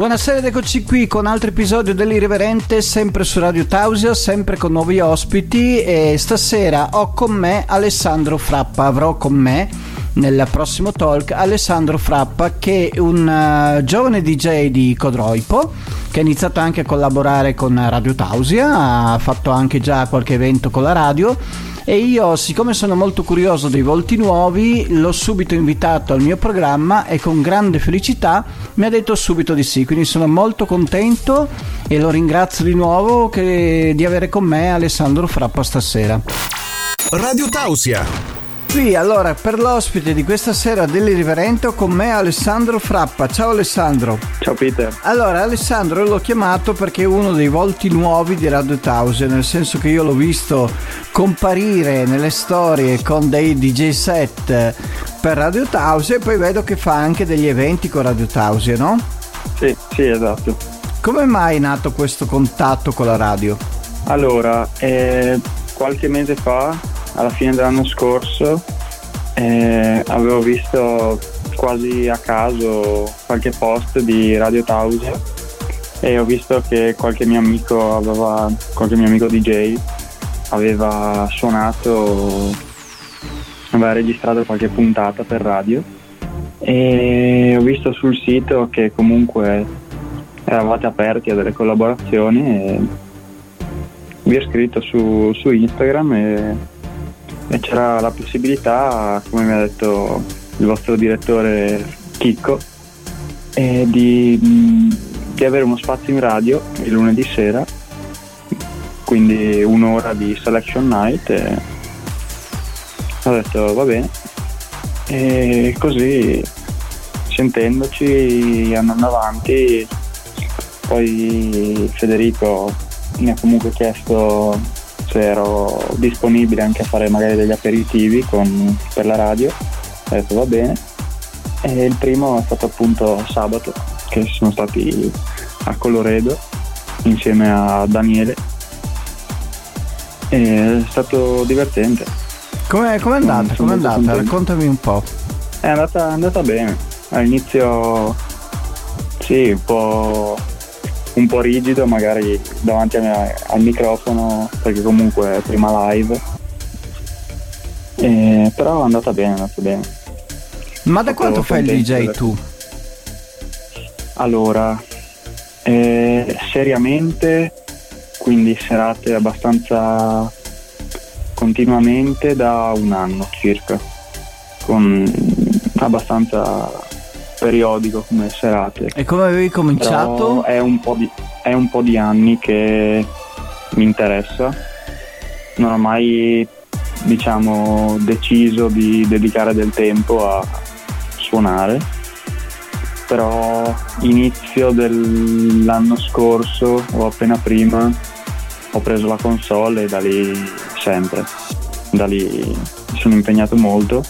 Buonasera ed eccoci qui con altro episodio dell'Irriverente, sempre su Radio Tausia, sempre con nuovi ospiti. E stasera ho con me Alessandro Frappa, avrò con me nel prossimo talk Alessandro Frappa che è un uh, giovane DJ di Codroipo che ha iniziato anche a collaborare con Radio Tausia, ha fatto anche già qualche evento con la radio e io siccome sono molto curioso dei volti nuovi l'ho subito invitato al mio programma e con grande felicità mi ha detto subito di sì. Quindi sono molto contento e lo ringrazio di nuovo che, di avere con me Alessandro Frappa stasera. Radio Tausia Qui allora per l'ospite di questa sera dell'Irriverente ho con me Alessandro Frappa. Ciao Alessandro. Ciao Peter. Allora Alessandro l'ho chiamato perché è uno dei volti nuovi di Radio Tause, nel senso che io l'ho visto comparire nelle storie con dei DJ set per Radio Tause e poi vedo che fa anche degli eventi con Radio Tause, no? Sì, sì, esatto. Come mai è nato questo contatto con la radio? Allora, eh, qualche mese fa alla fine dell'anno scorso eh, avevo visto quasi a caso qualche post di Radio Tausia e ho visto che qualche mio amico aveva, qualche mio amico DJ aveva suonato, aveva registrato qualche puntata per radio. E ho visto sul sito che comunque eravate aperti a delle collaborazioni e vi ho scritto su, su Instagram e e c'era la possibilità, come mi ha detto il vostro direttore Chicco, eh, di, di, avere uno spazio in radio il lunedì sera, quindi un'ora di selection night e ho detto va bene. E così sentendoci andando avanti poi Federico mi ha comunque chiesto se ero disponibile anche a fare magari degli aperitivi con, per la radio, ho detto va bene. E il primo è stato appunto sabato, che sono stati a Coloredo insieme a Daniele. E è stato divertente. Com'è, com'è andata? Com'è andata? Raccontami un po'. È andata, è andata bene. All'inizio sì, un po' un po' rigido magari davanti me, al microfono perché comunque è prima live. Eh, però è andata bene, è andata bene. Ma da quanto fai il DJ tu? allora eh, seriamente quindi serate abbastanza continuamente da un anno circa con abbastanza periodico come serate. E come avevi cominciato? È un, di, è un, po di, anni che mi interessa. Non ho mai diciamo deciso di dedicare del tempo a suonare. Però inizio dell'anno scorso o appena prima ho preso la console e da lì sempre. Da lì sono impegnato molto.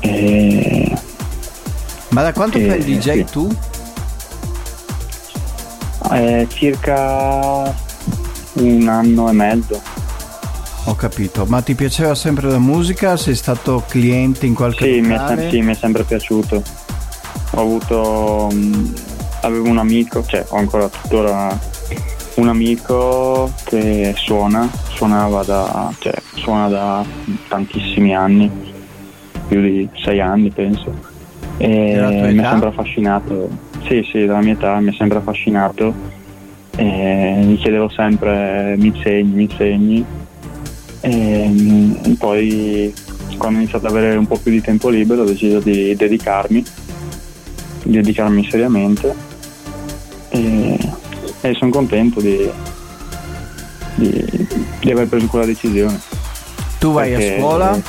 E ma da quanto eh, fai il DJ sì. tu? Eh, circa un anno e mezzo. Ho capito, ma ti piaceva sempre la musica? Sei stato cliente in qualche sì, mi è, sì, mi è sempre piaciuto. Ho avuto, um, avevo un amico, cioè ho ancora tuttora un amico che suona, suonava da, cioè, suona da tantissimi anni, più di sei anni penso mi ha sempre affascinato, sì sì, dalla mia età mi ha sempre affascinato. E gli chiedevo sempre mi insegni, mi insegni. E mm, poi quando ho iniziato ad avere un po' più di tempo libero ho deciso di dedicarmi, di dedicarmi seriamente. E, e sono contento di, di, di, aver preso quella decisione. Tu vai Perché, a scuola?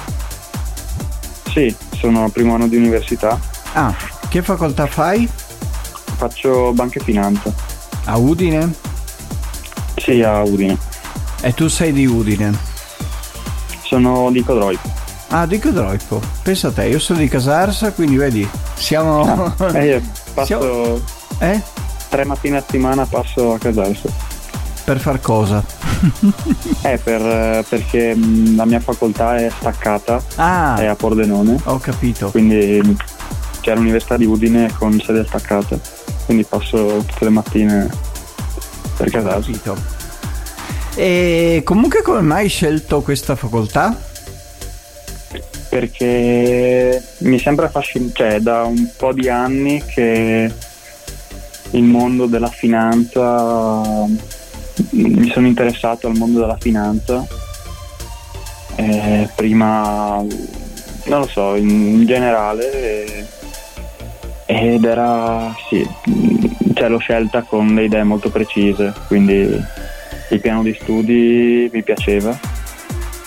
Sì, sono al primo anno di università Ah, che facoltà fai? Faccio banca e finanza. A Udine? Sì, a Udine. E tu sei di Udine? Sono di Codroipo. Ah, di Codroipo. Pensa a te, io sono di Casarsa, quindi vedi, siamo... Ah, eh, passo... Siamo... Eh? Tre mattine a settimana passo a Casarsa. Per far cosa? eh, per, perché mh, la mia facoltà è staccata, Ah, è a Pordenone, ho capito. quindi mh, c'è l'università di Udine con sede staccata, quindi passo tutte le mattine per Ho casa. capito. E comunque come mai hai scelto questa facoltà? perché mi sembra affascinante, cioè da un po' di anni che il mondo della finanza, mi sono interessato al mondo della finanza, eh, prima, non lo so, in generale, eh, ed era, sì, cioè l'ho scelta con le idee molto precise, quindi il piano di studi mi piaceva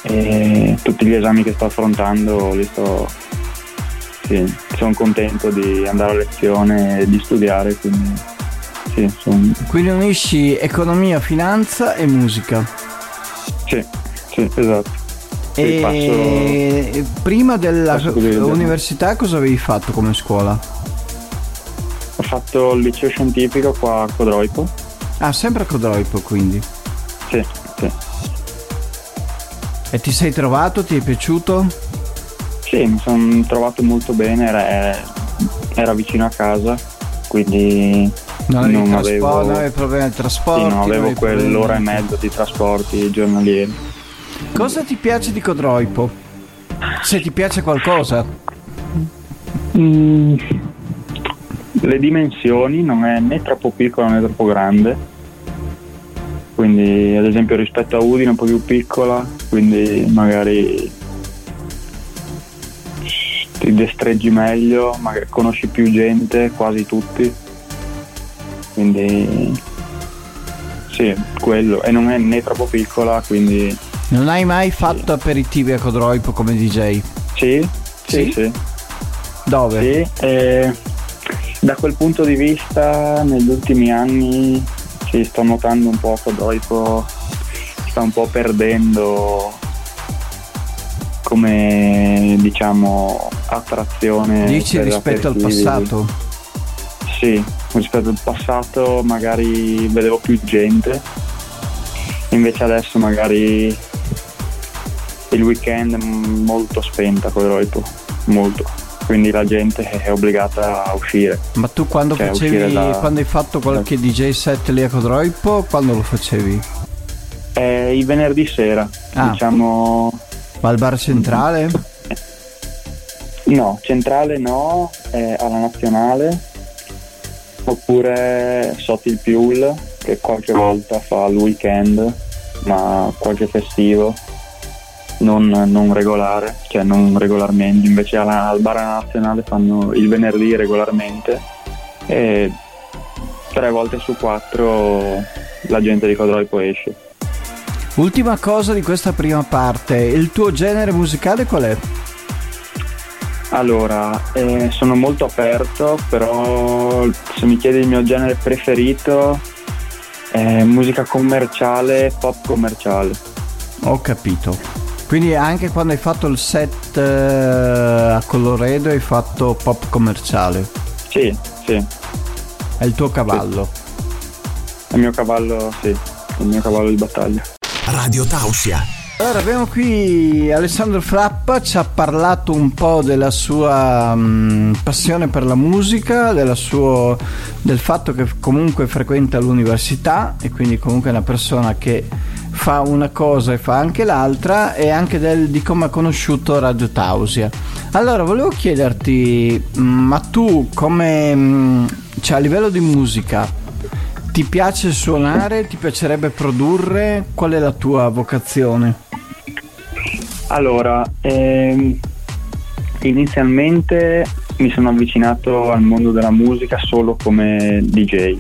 e tutti gli esami che sto affrontando li sto sì, sono contento di andare a lezione e di studiare quindi sì, son- Quindi unisci economia, finanza e musica. sì, sì, esatto E prima passo così, dell'università cosa avevi fatto come scuola? Ho fatto il liceo scientifico qua a Codroipo Ah, sempre a Codroipo quindi. sì, sì. E ti sei trovato? Ti è piaciuto? Sì, mi sono trovato molto bene era, era vicino a casa quindi Non non avevo, non avevi problemi di trasporti? sì, non avevo avevi quell'ora e problemi- mezzo di trasporti giornalieri Cosa ti piace di Codroipo? Se ti piace qualcosa. Mm, le dimensioni non è né troppo piccola né troppo grande quindi ad esempio rispetto a Udine è un po' più piccola quindi magari ti destreggi meglio magari conosci più gente quasi tutti quindi sì quello e non è né troppo piccola quindi Non hai mai fatto aperitivi a Codroipo come DJ? sì Sì? sì, sì. Dove? Sì, eh, da quel punto di vista negli ultimi anni sì, sto notando un po' che Doipo sta un po' perdendo come diciamo attrazione Dici rispetto al passato? Sì, rispetto al passato magari vedevo più gente, invece adesso magari il weekend molto spenta con Roipo, molto. Quindi la gente è obbligata a uscire. Ma tu quando Cioè, facevi, da- quando hai fatto qualche DJ set lì a Codroipo, quando lo facevi? È il venerdì sera, Ah. diciamo Ma al bar centrale? no, centrale no, è alla nazionale, oppure sotto il Piul che qualche volta fa il weekend, ma qualche festivo. Non, non regolare, cioè non regolarmente, invece alla- al bar nazionale fanno il venerdì regolarmente e tre volte su quattro la gente di Codroipo esce. Ultima cosa di questa prima parte, il tuo genere musicale qual è? Allora, eh, sono molto aperto, però se mi chiedi il mio genere preferito è musica commerciale, pop commerciale. Ho capito. Quindi anche quando hai fatto il set eh, a Coloredo hai fatto pop commerciale. Sì, sì, È il tuo cavallo. è il mio cavallo, sì, è il mio cavallo di battaglia. Radio Tausia. Allora abbiamo qui Alessandro Frappa, ci ha parlato un po' della sua mm, passione per la musica, suo- del fatto che comunque frequenta l'università e quindi comunque è una persona che fa una cosa e fa anche l'altra e anche del- di come ha conosciuto Radio Tausia. Allora volevo chiederti, mm, ma tu come, mm, cioè a livello di musica, ti piace suonare? Ti piacerebbe produrre? Qual è la tua vocazione? Allora, ehm, inizialmente mi sono avvicinato al mondo della musica solo come DJ,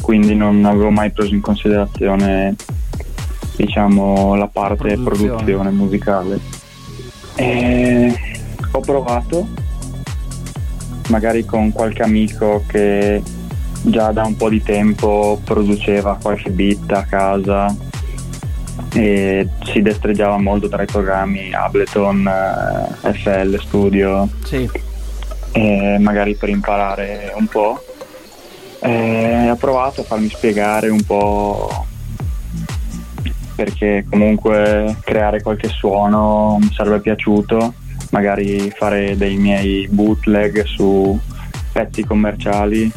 quindi non avevo mai preso in considerazione diciamo la parte Produzione. produzione, musicale. E ho provato magari con qualche amico che già da un po' di tempo produceva qualche beat a casa e si destreggiava molto tra i programmi Ableton, eh, FL Studio, Sì. magari per imparare un po'. E ho provato a farmi spiegare un po' perché comunque creare qualche suono mi sarebbe piaciuto, magari fare dei miei bootleg su pezzi commerciali,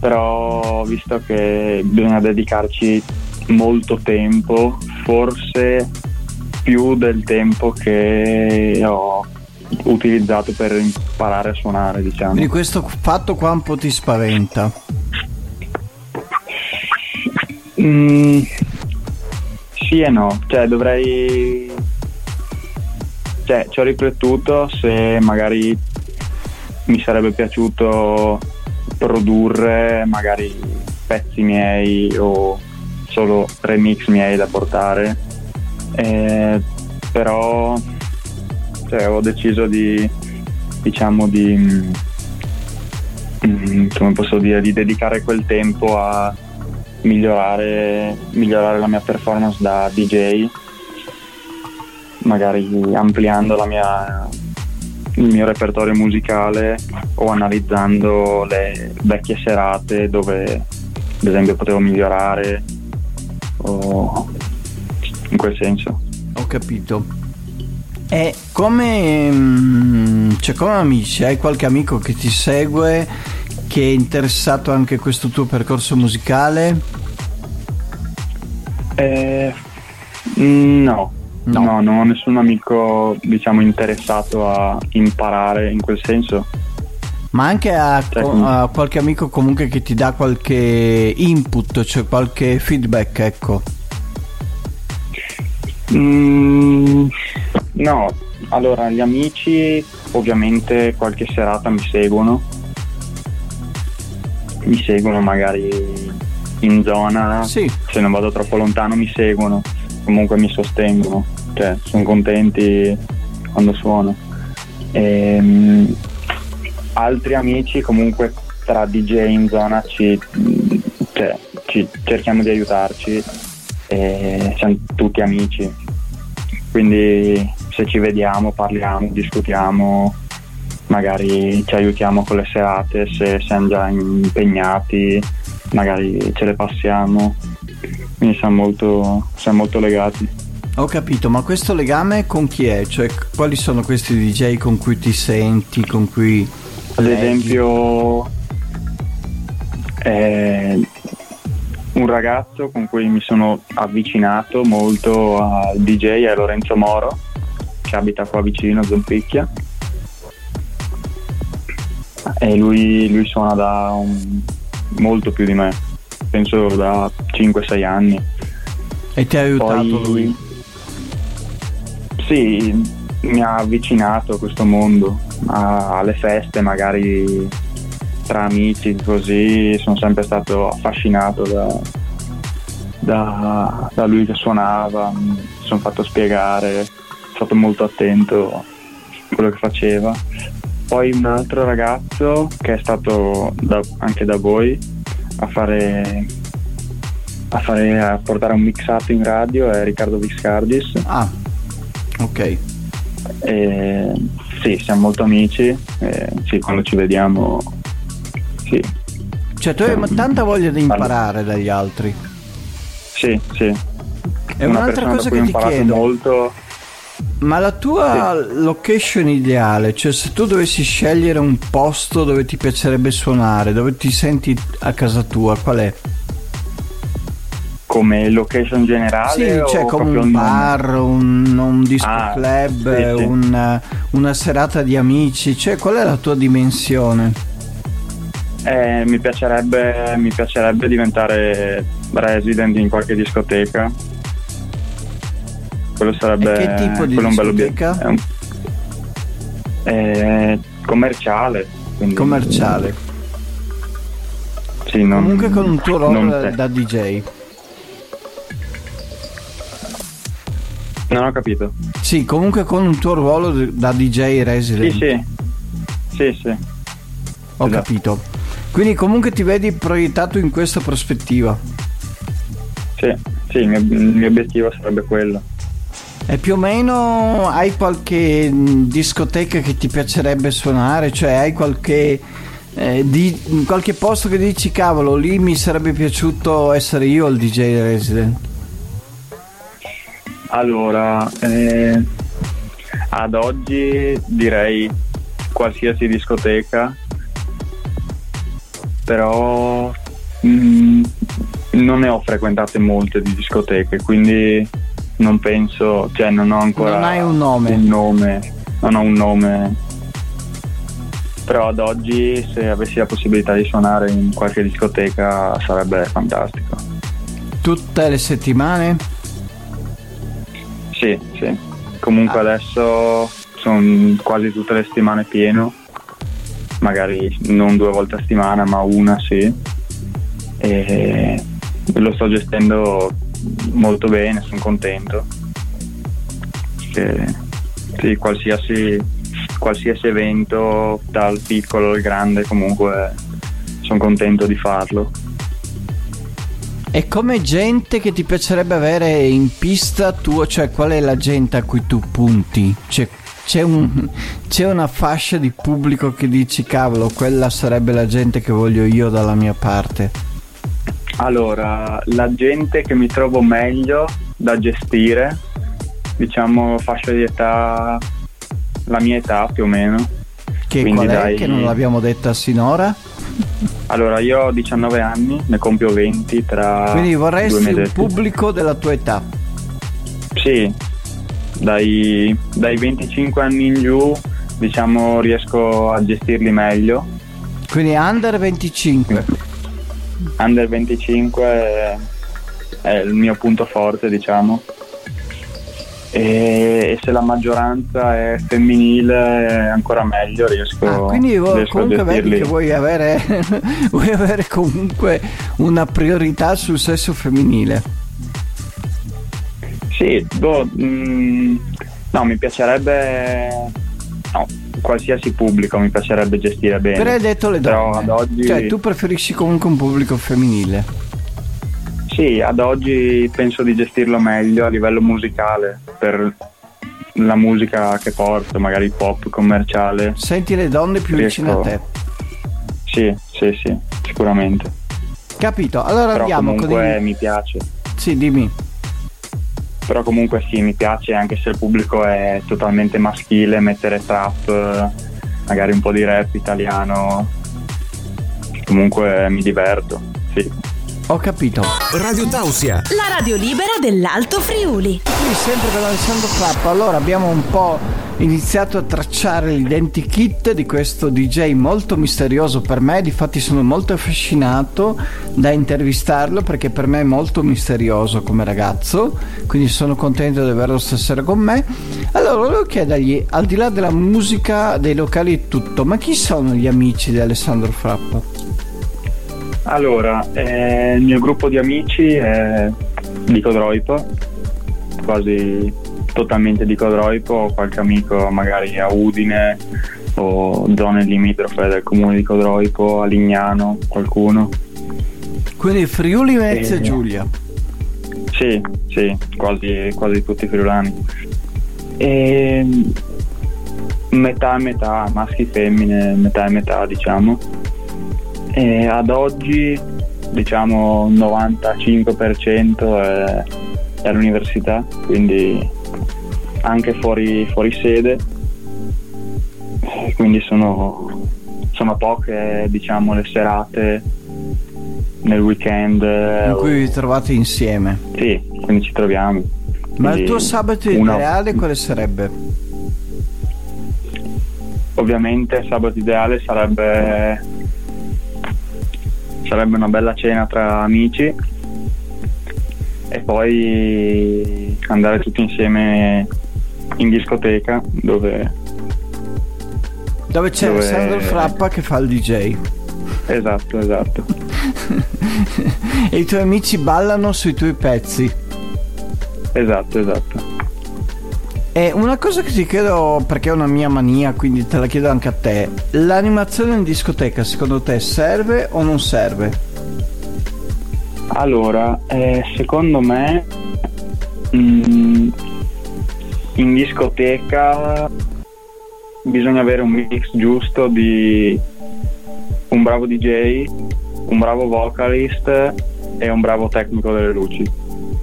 però visto che bisogna dedicarci molto tempo, forse più del tempo che ho utilizzato per imparare a suonare, diciamo. Quindi questo fatto qua un po' ti spaventa? Mm, sì e no, cioè dovrei... Cioè, ci ho riflettuto se magari mi sarebbe piaciuto produrre magari pezzi miei o solo remix miei da portare, eh, però cioè, ho deciso di, diciamo, di, mm, posso dire, di dedicare quel tempo a migliorare, migliorare la mia performance da DJ, magari ampliando mia, il mio repertorio musicale o analizzando le vecchie serate dove ad esempio potevo migliorare o in quel senso. Ho capito. E come, mm, cioè come amici, hai qualche amico che ti segue, che è interessato anche a questo tuo percorso musicale? Eh, no. no, no, non ho nessun amico diciamo interessato a imparare in quel senso. Ma anche a, a qualche amico comunque che ti dà qualche input, cioè qualche feedback, ecco. Mm, no, allora gli amici ovviamente qualche serata mi seguono, mi seguono magari in zona, sì. se non vado troppo lontano mi seguono, comunque mi sostengono, cioè sono contenti quando suono. E, um, altri amici comunque tra DJ in zona ci, cioè, ci cerchiamo di aiutarci e siamo tutti amici. Quindi se ci vediamo, parliamo, discutiamo, magari ci aiutiamo con le serate, se siamo già impegnati, magari ce le passiamo. Quindi siamo molto, siamo molto legati. Ho capito, ma questo legame con chi è? Cioè, quali sono questi DJ con cui ti senti, con cui... Ad esempio, eh, un ragazzo con cui mi sono avvicinato molto al DJ è Lorenzo Moro, che abita qua vicino a Zompicchia. E lui, lui suona da un, molto più di me, penso da 5-6 anni. E ti ha aiutato Poi, lui? Sì, mi ha avvicinato a questo mondo, a, alle feste magari tra amici così, sono sempre stato affascinato da, da, da lui che suonava, mi sono fatto spiegare, sono stato molto attento a quello che faceva. Poi un altro ragazzo che è stato da, anche da voi a fare, a fare a portare un mixato in radio è Riccardo Viscardis. Ah, ok. E, sì, siamo molto amici, e, sì, quando ci vediamo, sì. Cioè tu hai tanta voglia di imparare dagli altri. Sì, sì. E un'altra cosa che ti chiedo, molto... ma la tua sì. location ideale, cioè se tu dovessi scegliere un posto dove ti piacerebbe suonare, dove ti senti a casa tua, qual è? Come location generale? Sì, cioè come un bar, un, un disco ah, club, sì, sì. Una, una serata di amici, cioè qual è la tua dimensione? Eh, mi, piacerebbe, mi piacerebbe diventare resident in qualche discoteca. Quello sarebbe e che tipo di quello discoteca? Un bello eh, commerciale. Commerciale. Sì, non, Comunque con un tuo ruolo da DJ. Non ho capito. Sì, comunque con un tuo ruolo da DJ resident. Sì, sì. Sì, sì. Ho esatto. capito. Quindi comunque ti vedi proiettato in questa prospettiva. Sì, sì, il mio, il mio obiettivo sarebbe quello. E più o meno hai qualche discoteca che ti piacerebbe suonare? Cioè hai qualche, eh, di, qualche posto che dici cavolo lì mi sarebbe piaciuto essere io il DJ resident? Allora, eh, ad oggi direi qualsiasi discoteca, però mm, non ne ho frequentate molte di discoteche, quindi non penso, cioè non ho ancora Non hai un nome. un nome, non ho un nome. Però ad oggi se avessi la possibilità di suonare in qualche discoteca sarebbe fantastico. Tutte le settimane? Sì, sì. Comunque Ah. adesso sono quasi tutte le settimane pieno, magari non due volte a settimana, ma una sì. E lo sto gestendo molto bene, sono contento. Che, sì, qualsiasi, qualsiasi evento, dal piccolo al grande, comunque sono contento di farlo. E come gente che ti piacerebbe avere in pista tua, cioè qual è la gente a cui tu punti? Cioè, c'è, un- c'è una fascia di pubblico che dici cavolo, quella sarebbe la gente che voglio io dalla mia parte. Allora, la gente che mi trovo meglio da gestire, diciamo fascia di età, la mia età più o meno. Che Quindi qual è dai- che non l'abbiamo detta sinora? Allora, io ho 19 anni, ne compio 20 tra Quindi vorresti un pubblico della tua età. Sì, dai, dai 25 anni in giù, diciamo, riesco a gestirli meglio. Quindi under 25. Under 25 è, è il mio punto forte, diciamo. E, se la maggioranza è femminile, ancora meglio, riesco, Ah, quindi vo- riesco a comunque vedi che vuoi avere, vuoi avere comunque una priorità sul sesso femminile. Sì, boh, mm, no, mi piacerebbe, no, qualsiasi pubblico mi piacerebbe gestire bene. Però hai detto le Però donne. ad oggi, Cioè tu preferisci comunque un pubblico femminile. Sì, ad oggi penso di gestirlo meglio a livello musicale, per la musica che porto, magari pop commerciale. Senti le donne più Riesco- vicine a te. Sì, sì, sì, sicuramente. Capito? Allora Però andiamo con comunque il... mi piace. Sì, dimmi. Però comunque sì, mi piace anche se il pubblico è totalmente maschile, mettere trap, magari un po' di rap italiano. Comunque mi diverto, sì. Ho capito. Radio Tausia, La radio libera dell'Alto Friuli. Qui sempre con Alessandro Flappo. Allora abbiamo un po' iniziato a tracciare l'identikit di questo DJ molto misterioso per me. Difatti sono molto affascinato da intervistarlo perché per me è molto misterioso come ragazzo. Quindi sono contento di averlo stasera con me. Allora volevo chiedergli, al di là della musica, dei locali e tutto, ma chi sono gli amici di Alessandro Frappa? Allora, eh, il mio gruppo di amici è di Codroipo, quasi totalmente di Codroipo, ho qualche amico magari a Udine o zone limitrofe del comune di Codroipo, a Lignano, qualcuno. Quindi Friuli Venezia Eh, Giulia. Sì, sì, quasi, quasi tutti friulani. E metà e metà, maschi e femmine, metà e metà diciamo. E ad oggi diciamo 95% è, è all'università, quindi anche fuori, fuori sede. Quindi sono, sono poche diciamo le serate nel weekend. In o- cui vi trovate insieme. sì, quindi ci troviamo. Ma il Quindi tuo sabato una- ideale quale sarebbe? Ovviamente il sabato ideale sarebbe sarebbe una bella cena tra amici e poi andare tutti insieme in discoteca dove Dove c'è Dove- Alessandro Frappa che fa il DJ. esatto, esatto. e i tuoi amici ballano sui tuoi pezzi. Esatto, esatto. E una cosa che ti chiedo, perché è una mia mania, quindi te la chiedo anche a te. L'animazione in discoteca secondo te serve o non serve? Allora, eh, secondo me mm, in discoteca bisogna avere un mix giusto di un bravo DJ, un bravo vocalist e un bravo tecnico delle luci.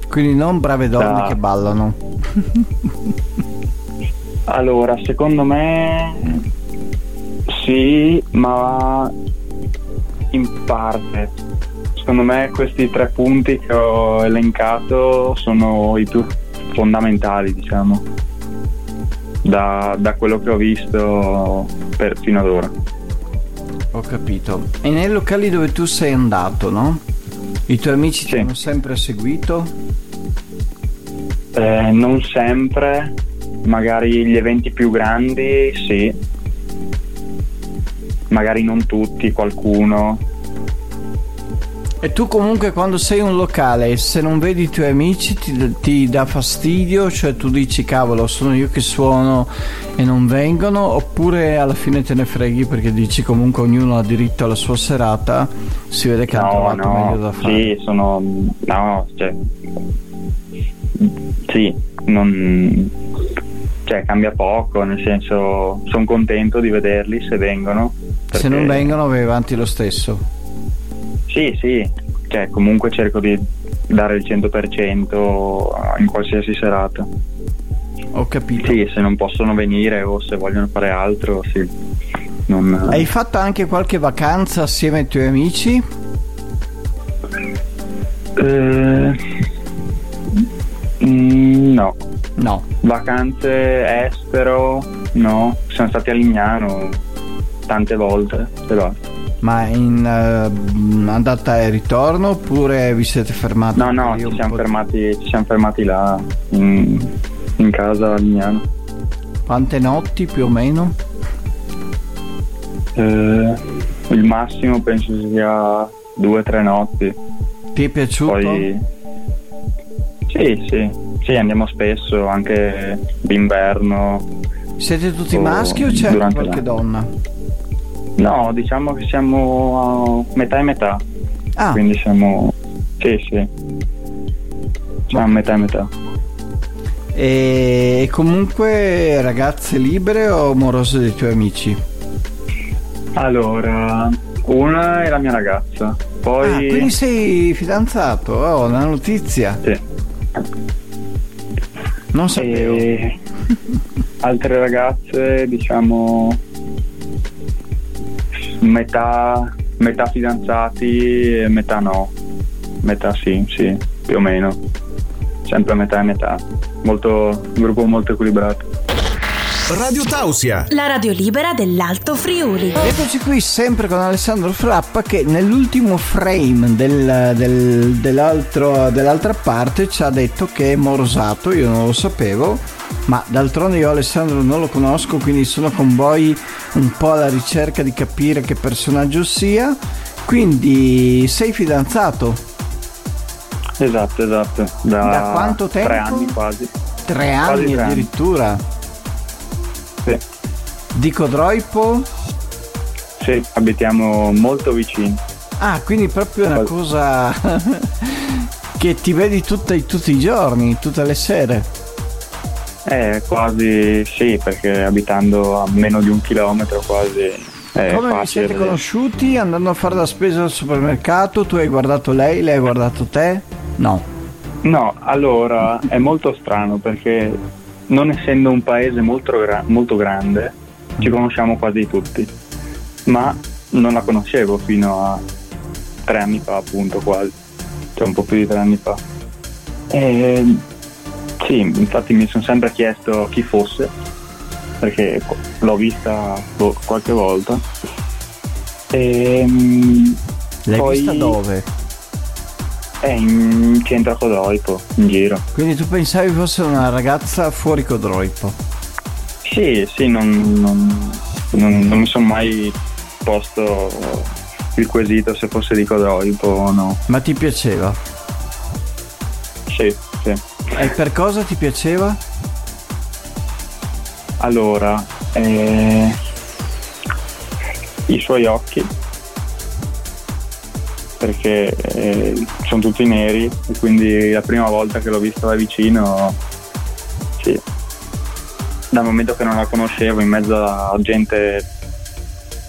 Quindi non brave donne Da- che ballano. allora, secondo me sì, ma in parte. Secondo me questi tre punti che ho elencato sono i più fondamentali, diciamo, da, da quello che ho visto per, fino ad ora. Ho capito. E nei locali dove tu sei andato, no? I tuoi amici sì. ti hanno sempre seguito? Eh, non sempre, magari gli eventi più grandi sì, magari non tutti, qualcuno. E tu comunque quando sei in un locale, se non vedi i tuoi amici ti, ti, dà fastidio, cioè tu dici cavolo sono io che suono e non vengono, oppure alla fine te ne freghi perché dici comunque ognuno ha diritto alla sua serata, si vede che no, ha trovato no, meglio da fare. Sì, sono... no, cioè... Sì, non cioè cambia poco, nel senso sono contento di vederli se vengono. Perché... Se non vengono vai avanti lo stesso. Sì, sì, cioè comunque cerco di dare il 100% in qualsiasi serata. Ho capito. Sì, se non possono venire o se vogliono fare altro, sì. Non... Hai fatto anche qualche vacanza assieme ai tuoi amici? Eh... Mm, no. No. Vacanze estero? No. Siamo stati a Lignano tante volte, però. Ma in uh, andata e ritorno oppure vi siete fermati? No, no, ci siamo, fermati, ci siamo, fermati, là in, in casa a Lignano. Quante notti più o meno? Eh, il massimo penso sia due o tre notti. Ti è piaciuto? Poi... Sì, sì, sì, andiamo spesso, anche d'inverno. Siete tutti maschi o c'è qualche l'anno. donna? No, diciamo che siamo a metà e metà. Ah. Quindi siamo. Sì, sì. Siamo a metà e metà. E comunque ragazze libere o amorose dei tuoi amici? Allora, una è la mia ragazza. Poi... Ah, quindi sei fidanzato? Oh, una notizia. Sì. Non sapevo. E... Altre ragazze, diciamo metà, metà fidanzati e metà no. Metà sì, sì, più o meno. Sempre metà e metà. Molto, un gruppo molto equilibrato. Radio Tausia, la radio libera dell'Alto Friuli. Eccoci qui sempre con Alessandro Frappa che nell'ultimo frame del, del, dell'altra parte ci ha detto che è morosato, io non lo sapevo ma d'altronde io Alessandro non lo conosco, quindi sono con voi un po' alla ricerca di capire che personaggio sia. Quindi sei fidanzato? Esatto, esatto. Da, da quanto tempo? Tre anni quasi. Tre anni quasi tre addirittura? Anni. Sì. Di Codroipo? Sì, abitiamo molto vicini. Ah, quindi proprio una cosa che ti vedi tutti, tutti i giorni, tutte le sere. Eh, quasi sì, perché abitando a meno di un chilometro quasi è Come vi siete conosciuti andando a fare la spesa al supermercato? Tu hai guardato lei, lei ha guardato te? No. No, allora è molto strano perché non essendo un paese molto, gra- molto grande ci conosciamo quasi tutti, ma non la conoscevo fino a tre anni fa appunto quasi, cioè un po' più di tre anni fa. E sì, infatti mi sono sempre chiesto chi fosse, perché l'ho vista qualche volta. E, ehm, L'hai poi vista dove? È in centro Codroipo, in giro. Quindi tu pensavi fosse una ragazza fuori Codroipo? Sì, sì, non, non, non, non mi sono mai posto il quesito se fosse di Codroipo o no. Ma ti piaceva? Sì, sì. E per cosa ti piaceva? Allora, eh, i suoi occhi, perché eh, sono tutti neri e quindi la prima volta che l'ho vista da vicino, sì, dal momento che non la conoscevo, in mezzo a gente,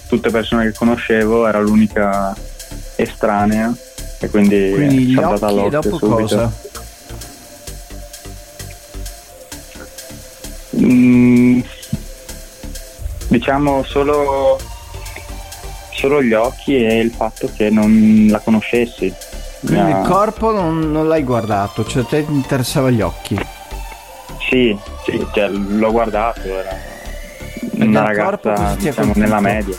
tutte persone che conoscevo, era l'unica estranea e quindi, quindi gli occhi e dopo subito. cosa? Mm, diciamo solo, solo gli occhi e il fatto che non la conoscessi. Quindi ha- il corpo non, non l'hai guardato, cioè a te ti interessava gli occhi. Sì, sì, cioè, l'ho guardato, era una ragazza diciamo, nella media.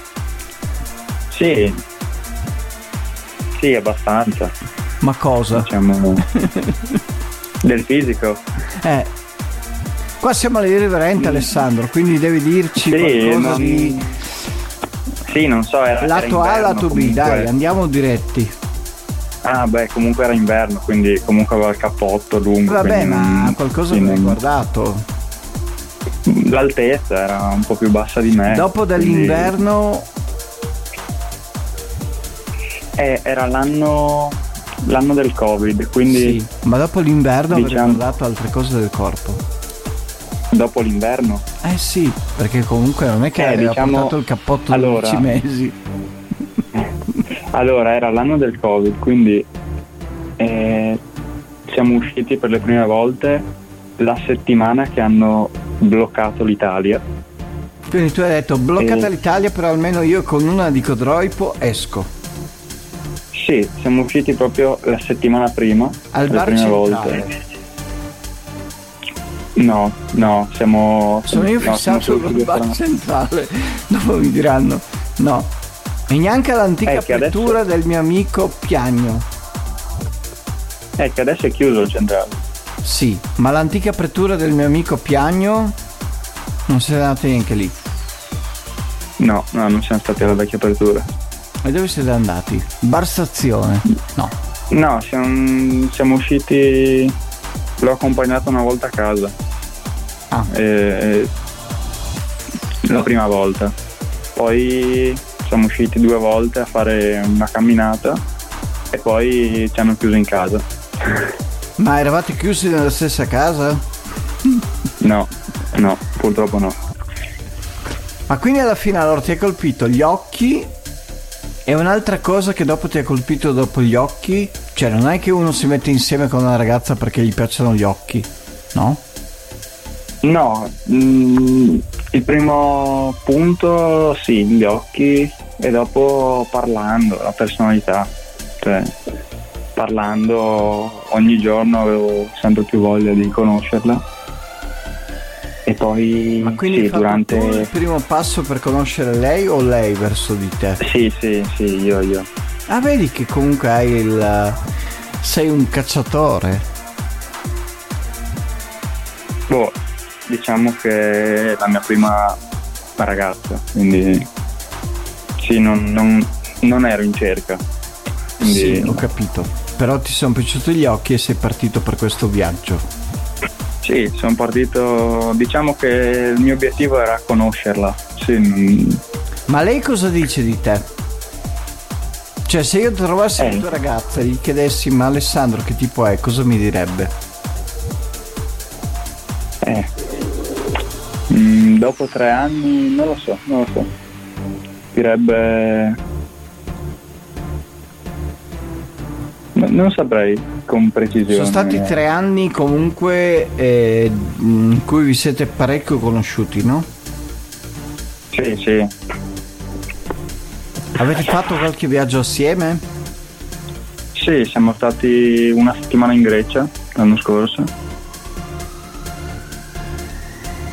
Sì, sì, abbastanza, Ma cosa? diciamo, del fisico. Eh. Qua siamo all'irriverente Alessandro, quindi devi dirci Sì, qualcosa non- di Sì, non so, era, era lato A, lato B, comunque. dai, andiamo diretti. Ah, beh, comunque era inverno, quindi comunque aveva il cappotto lungo. Vabbè, quindi ma qualcosa sì, mi hai guardato. L'altezza era un po' più bassa di me. Dopo quindi- dell'inverno, Eh, era l'anno, l'anno del Covid, quindi sì, ma dopo l'inverno avrei Diciamo- guardato altre cose del corpo. dopo l'inverno. Eh sì, perché comunque non è che Eh, aveva diciamo- portato il cappotto allora- 12 mesi. Allora, era l'anno del Covid, quindi eh, siamo usciti per le prime volte la settimana che hanno bloccato l'Italia. Quindi tu hai detto bloccata Eh. l'Italia, però almeno io con una di Codroipo esco. Sì, siamo usciti proprio la settimana prima. Al bar prime volte. No, no, siamo. Sono io no, fissato sul bar centrale. Dopo mi diranno no. E neanche all'antica Eh, che adesso- apertura del mio amico Piagno. Eh, che adesso è chiuso il centrale. Sì, ma l'antica apertura del mio amico Piagno non siete andati neanche lì. No, no, non siamo stati alla vecchia apertura. E dove siete andati? Bar stazione? No. No, siamo, siamo usciti. L'ho accompagnato una volta a casa. Ah, eh, la prima volta. Poi siamo usciti due volte a fare una camminata e poi ci hanno chiuso in casa. ma eravate chiusi nella stessa casa? No, no, purtroppo no. Ma quindi alla fine allora ti ha colpito gli occhi e un'altra cosa che dopo ti ha colpito dopo gli occhi? Cioè non è che uno si mette insieme con una ragazza perché gli piacciono gli occhi, no? No, mm, il primo punto sì, gli occhi e dopo parlando, la personalità. Cioè, parlando ogni giorno avevo sempre più voglia di conoscerla. E poi Ma quindi sì, durante... il primo passo per conoscere lei o lei verso di te? Sì, sì, sì, io, io. Ah, vedi che comunque hai il... sei un cacciatore. Boh, diciamo che è la mia prima ragazza, quindi sì, non, non- non ero in cerca. Quindi Sì, ho capito. Però ti sono piaciuti gli occhi e sei partito per questo viaggio. sì, sono partito, diciamo che il mio obiettivo era conoscerla. Sì, Ma lei cosa dice di te? Cioè, se io trovassi Eh. la tua ragazza e gli chiedessi, ma Alessandro che tipo è, cosa mi direbbe? eh. Mm, dopo tre anni, non lo so, non lo so. Direbbe... No- non saprei con precisione. Sono stati tre anni comunque eh, in cui vi siete parecchio conosciuti, no? Sì, sì. Avete fatto qualche viaggio assieme? Sì, siamo stati una settimana in Grecia l'anno scorso.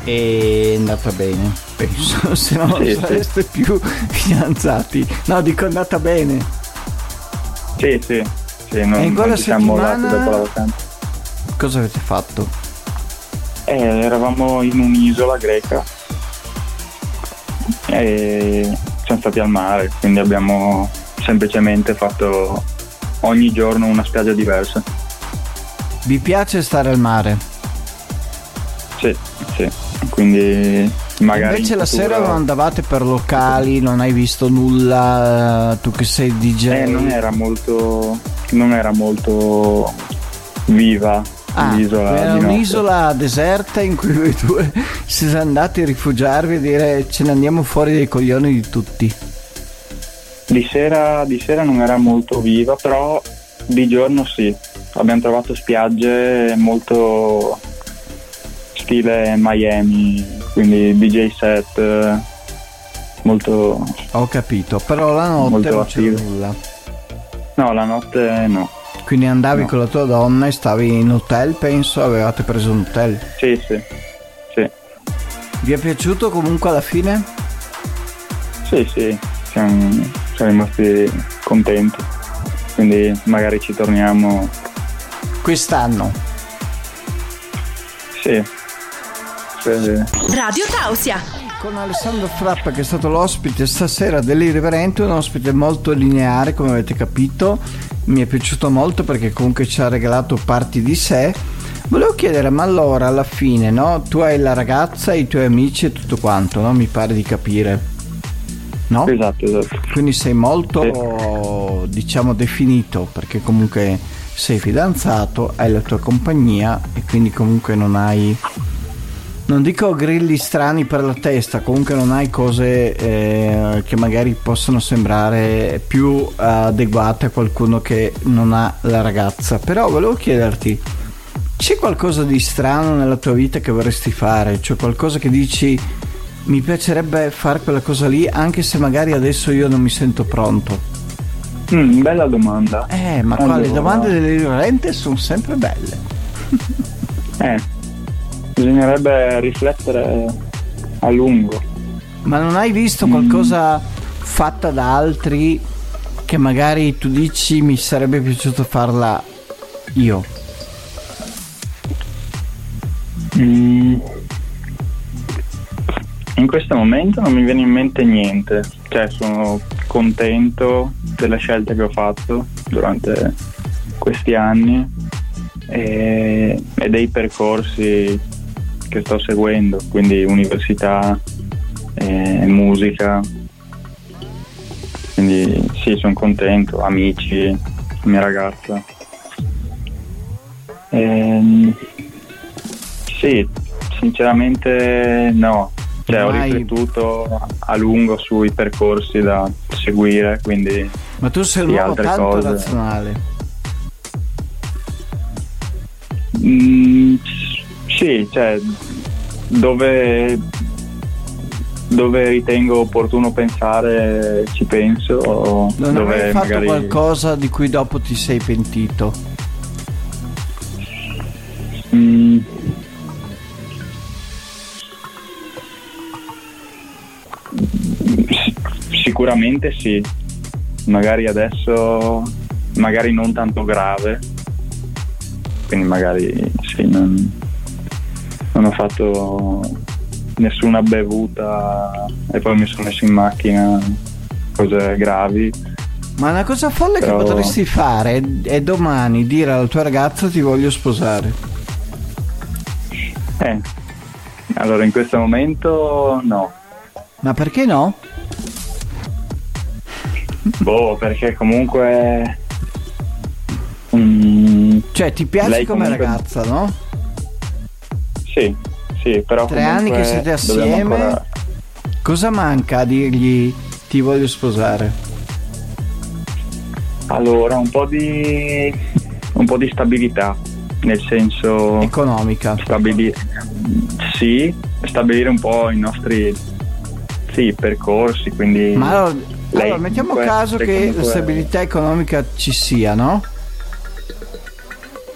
E è andata bene, penso, se no Sì, non sareste più fidanzati. No, dico è andata bene. Sì, sì, sì non, E in quella settimana- dopo la vacanza. Cosa avete fatto? Eh, eravamo in un'isola greca e siamo stati al mare, quindi abbiamo semplicemente fatto ogni giorno una spiaggia diversa. Vi piace stare al mare? Sì, sì. Quindi magari. Invece in la sera non andavate per locali, non hai visto nulla, eh, tu che sei DJ. Eh, non era molto. non era molto viva Ah, l'isola. era un'isola deserta in cui voi due siete andati a rifugiarvi e dire ce ne andiamo fuori dai coglioni di tutti. Di sera, di sera non era molto viva, però di giorno sì. Abbiamo trovato spiagge molto stile Miami, quindi DJ set eh, molto... Ho capito, però la notte non attivo. nulla. No, la notte no. Quindi andavi No. con la tua donna e stavi in hotel, penso, avevate preso un hotel. Sì, sì. Sì, Vi è piaciuto comunque alla fine? sì, sì. Siamo, siamo rimasti contenti. Quindi magari ci torniamo. Quest'anno. Sì. Radio Tausia. Con Alessandro Frappa che è stato l'ospite stasera dell'Irriverente, un ospite molto lineare come avete capito, mi è piaciuto molto perché comunque ci ha regalato parti di sé. Volevo chiedere, ma allora alla fine, no? Tu hai la ragazza, i tuoi amici e tutto quanto, no? Mi pare di capire. No? Esatto, esatto. Quindi sei molto, diciamo, definito perché comunque sei fidanzato, hai la tua compagnia e quindi comunque non hai, non dico grilli strani per la testa, comunque non hai cose eh, che magari possono sembrare più adeguate a qualcuno che non ha la ragazza. Però volevo chiederti, c'è qualcosa di strano nella tua vita che vorresti fare? C'è qualcosa che dici mi piacerebbe fare quella cosa lì anche se magari adesso io non mi sento pronto? Mm, bella domanda. Eh, ma qua le Allora. domande dell'irriverente sono sempre belle. Eh, bisognerebbe riflettere a lungo. Ma non hai visto qualcosa fatta da altri che magari tu dici mi sarebbe piaciuto farla io? Mm. In questo momento non mi viene in mente niente, cioè sono contento delle scelte che ho fatto durante questi anni e, e dei percorsi che sto seguendo, quindi università, e musica, quindi sì, sono contento, amici, mia ragazza. Ehm, sì, sinceramente no. Cioè, ho riflettuto a lungo sui percorsi da seguire, quindi Ma tu sei un uomo tanto cose. razionale. mm, sì, cioè dove, dove ritengo opportuno pensare ci penso, Non hai dove mai fatto magari qualcosa di cui dopo ti sei pentito? Mm. Sicuramente sì, magari adesso, magari non tanto grave, quindi magari sì, non, non ho fatto nessuna bevuta e poi mi sono messo in macchina, cose gravi. Ma una cosa folle Però- che potresti fare è, domani dire alla tua ragazza ti voglio sposare. Eh, allora in questo momento no. Ma perché no? Boh, perché comunque. Mm, Cioè ti piace come comunque- ragazza, no? Sì, sì, però. Tre anni che siete assieme. ancora- Cosa manca a dirgli ti voglio sposare? Allora, un po' di. un po' di stabilità. Nel senso. Economica. Stabili- sì, stabilire un po' i nostri. Sì, percorsi, quindi. Ma allora, Lei allora, mettiamo comunque- caso che la stabilità economica ci sia, no?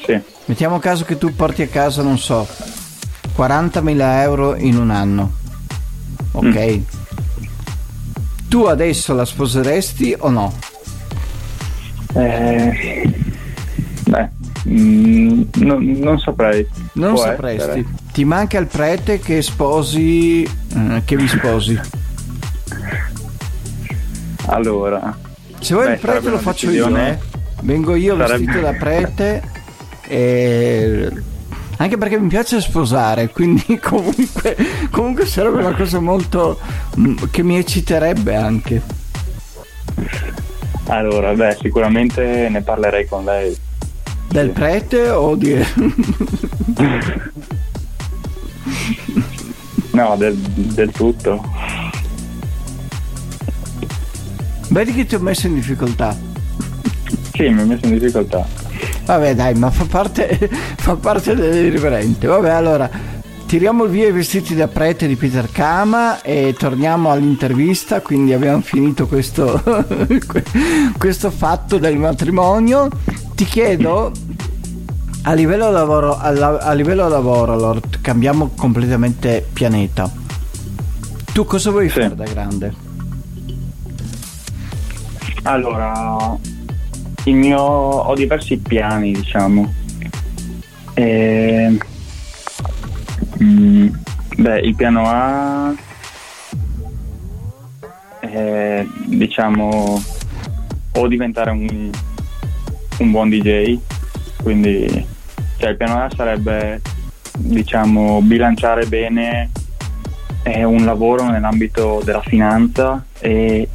Sì, Mettiamo caso che tu porti a casa, non so, 40.000 euro in un anno. Ok? Mm. Tu adesso la sposeresti o no? Eh, beh, mm, non, non saprei. Non Può sapresti. essere. Ti manca il prete che sposi. eh, che vi sposi. Allora, Se vuoi Beh, il prete lo faccio decisione- io, eh. Vengo io Sarebbe- vestito da prete e... Anche perché mi piace sposare, quindi comunque, comunque sarebbe una cosa molto... mm, che mi ecciterebbe anche. allora, beh, sicuramente ne parlerei con lei. Del prete o di... No, del, del tutto. Vedi che ti ho messo in difficoltà. Sì, mi ha messo in difficoltà. Vabbè dai, ma fa parte, fa parte dell'irriverente. Vabbè allora, tiriamo via i vestiti da prete di Peter Kama e torniamo all'intervista, quindi abbiamo finito questo, questo fatto del matrimonio. Ti chiedo, a livello lavoro, a, a livello lavoro allora, cambiamo completamente pianeta. Tu cosa vuoi sì. fare da grande? Allora, mio, ho diversi piani, diciamo. E, mm, beh, il piano A è, diciamo, o diventare un, un buon DJ, quindi cioè, il piano A sarebbe, diciamo, bilanciare bene eh, un lavoro nell'ambito della finanza e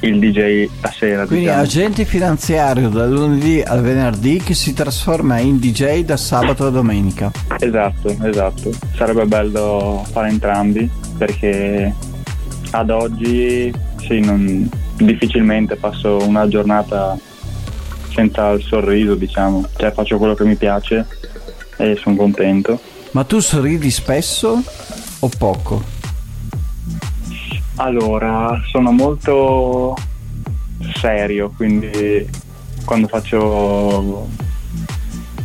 il DJ la sera. Quindi diciamo. agente finanziario dal lunedì al venerdì che si trasforma in DJ da sabato a domenica. Esatto, esatto. Sarebbe bello fare entrambi perché ad oggi sì, non, difficilmente passo una giornata senza il sorriso, diciamo. Cioè faccio quello che mi piace e sono contento. Ma tu sorridi spesso o poco? Allora, sono molto serio, quindi quando faccio,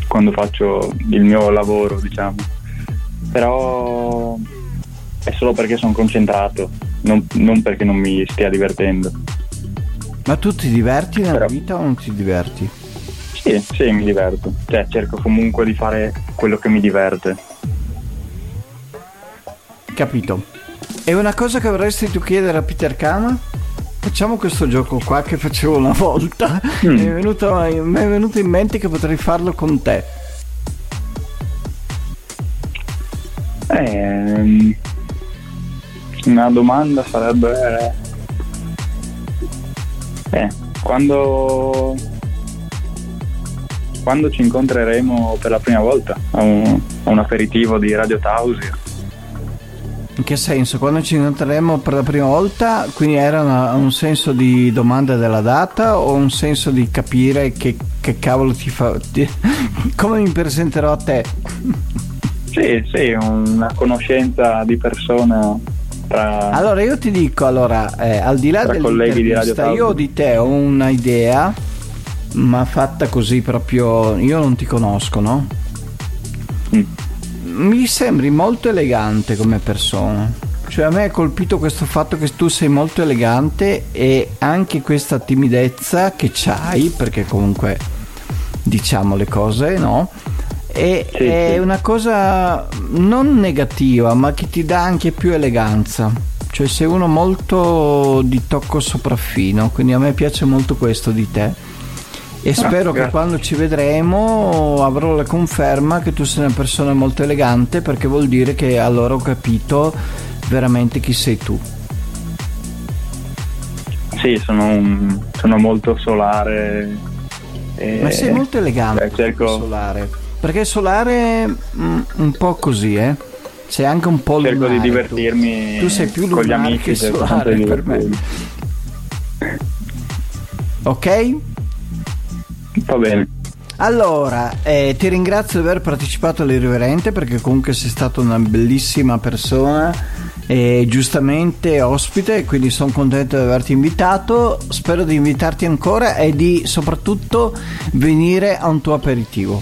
quando faccio il mio lavoro, diciamo. Però è solo perché sono concentrato, non, non, perché non mi stia divertendo. Ma tu ti diverti nella Però... vita o non ti diverti? Sì, sì, mi diverto. Cioè, cerco comunque di fare quello che mi diverte. Capito. E una cosa che vorresti tu chiedere a Peter Kama? Facciamo questo gioco qua che facevo una volta. Mm. Mi, è venuto, mi è venuto in mente che potrei farlo con te. Eh, una domanda sarebbe eh, quando quando ci incontreremo per la prima volta a un, a un aperitivo di Radio Tausia in che senso? Quando ci incontreremo per la prima volta, quindi era una, un senso di domanda della data o un senso di capire che, che cavolo ti fa... Ti, come mi presenterò a te? Sì, sì, una conoscenza di persona tra... Allora io ti dico, allora, eh, al di là dell'intervista, di io di te ho un'idea, ma fatta così proprio... Io non ti conosco, no? Mi sembri molto elegante come persona. Cioè a me ha colpito questo fatto che tu sei molto elegante e anche questa timidezza che c'hai, perché comunque diciamo le cose, no? E sì, è sì. una cosa non negativa, ma che ti dà anche più eleganza. Cioè sei uno molto di tocco sopraffino, quindi a me piace molto questo di te e ah, spero grazie. che quando ci vedremo avrò la conferma che tu sei una persona molto elegante perché vuol dire che allora ho capito veramente chi sei tu. Sì, sono, un, sono molto solare. E... Ma sei molto elegante. Beh, cerco... Solare. Perché solare mh, mm, un po' così, eh? C'è anche un po' Cerco lunare, di divertirmi tu. tu sei più con gli amici che solare per me. Ok? Va bene. Allora, eh, ti ringrazio di aver partecipato all'Irriverente perché comunque sei stata una bellissima persona e giustamente ospite, quindi sono contento di averti invitato. Spero di invitarti ancora e di soprattutto venire a un tuo aperitivo.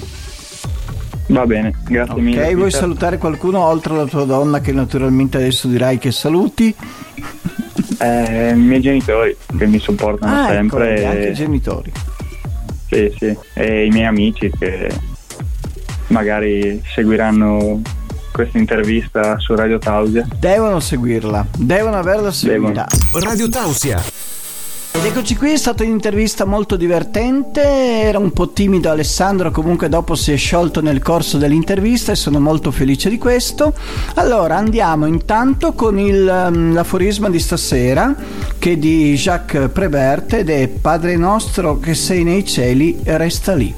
Va bene, grazie okay, mille. Ok, vuoi salutare qualcuno oltre alla tua donna che naturalmente adesso dirai che saluti? Eh, I miei genitori che mi supportano ah, sempre. Ecco, anche i genitori. Sì, sì, e i miei amici che magari seguiranno questa intervista su Radio Tausia. Devono seguirla, devono averla seguita. Radio Tausia. Ed eccoci qui, è stata un'intervista molto divertente, era un po' timido Alessandro, comunque dopo si è sciolto nel corso dell'intervista e sono molto felice di questo. Allora andiamo intanto con il, um, l'aforisma di stasera che è di Jacques Prévert ed è Padre nostro che sei nei cieli, resta lì.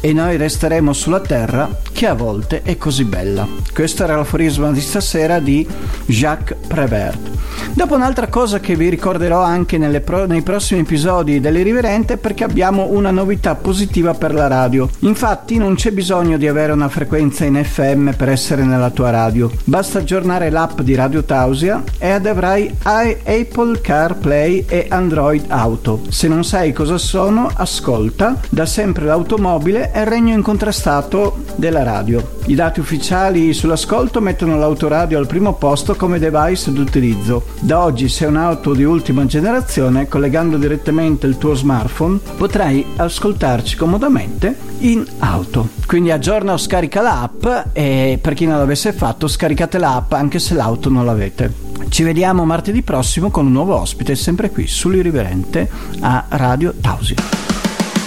E noi resteremo sulla terra che a volte è così bella. Questo era l'aforisma di stasera di Jacques Prévert. Dopo un'altra cosa che vi ricorderò anche pro- nei prossimi episodi dell'Irriverente è perché abbiamo una novità positiva per la radio. Infatti non c'è bisogno di avere una frequenza in FM per essere nella tua radio. Basta aggiornare l'app di Radio Tausia ed avrai Apple CarPlay e Android Auto. Se non sai cosa sono, ascolta. Da sempre l'automobile è il regno incontrastato della radio. I dati ufficiali sull'ascolto mettono l'autoradio al primo posto come device d'utilizzo. Da oggi se un'auto di ultima generazione, collegando direttamente il tuo smartphone, potrai ascoltarci comodamente in auto. Quindi aggiorna o scarica l'app e per chi non l'avesse fatto scaricate l'app anche se l'auto non l'avete. Ci vediamo martedì prossimo con un nuovo ospite sempre qui sull'Irriverente a Radio Tausi.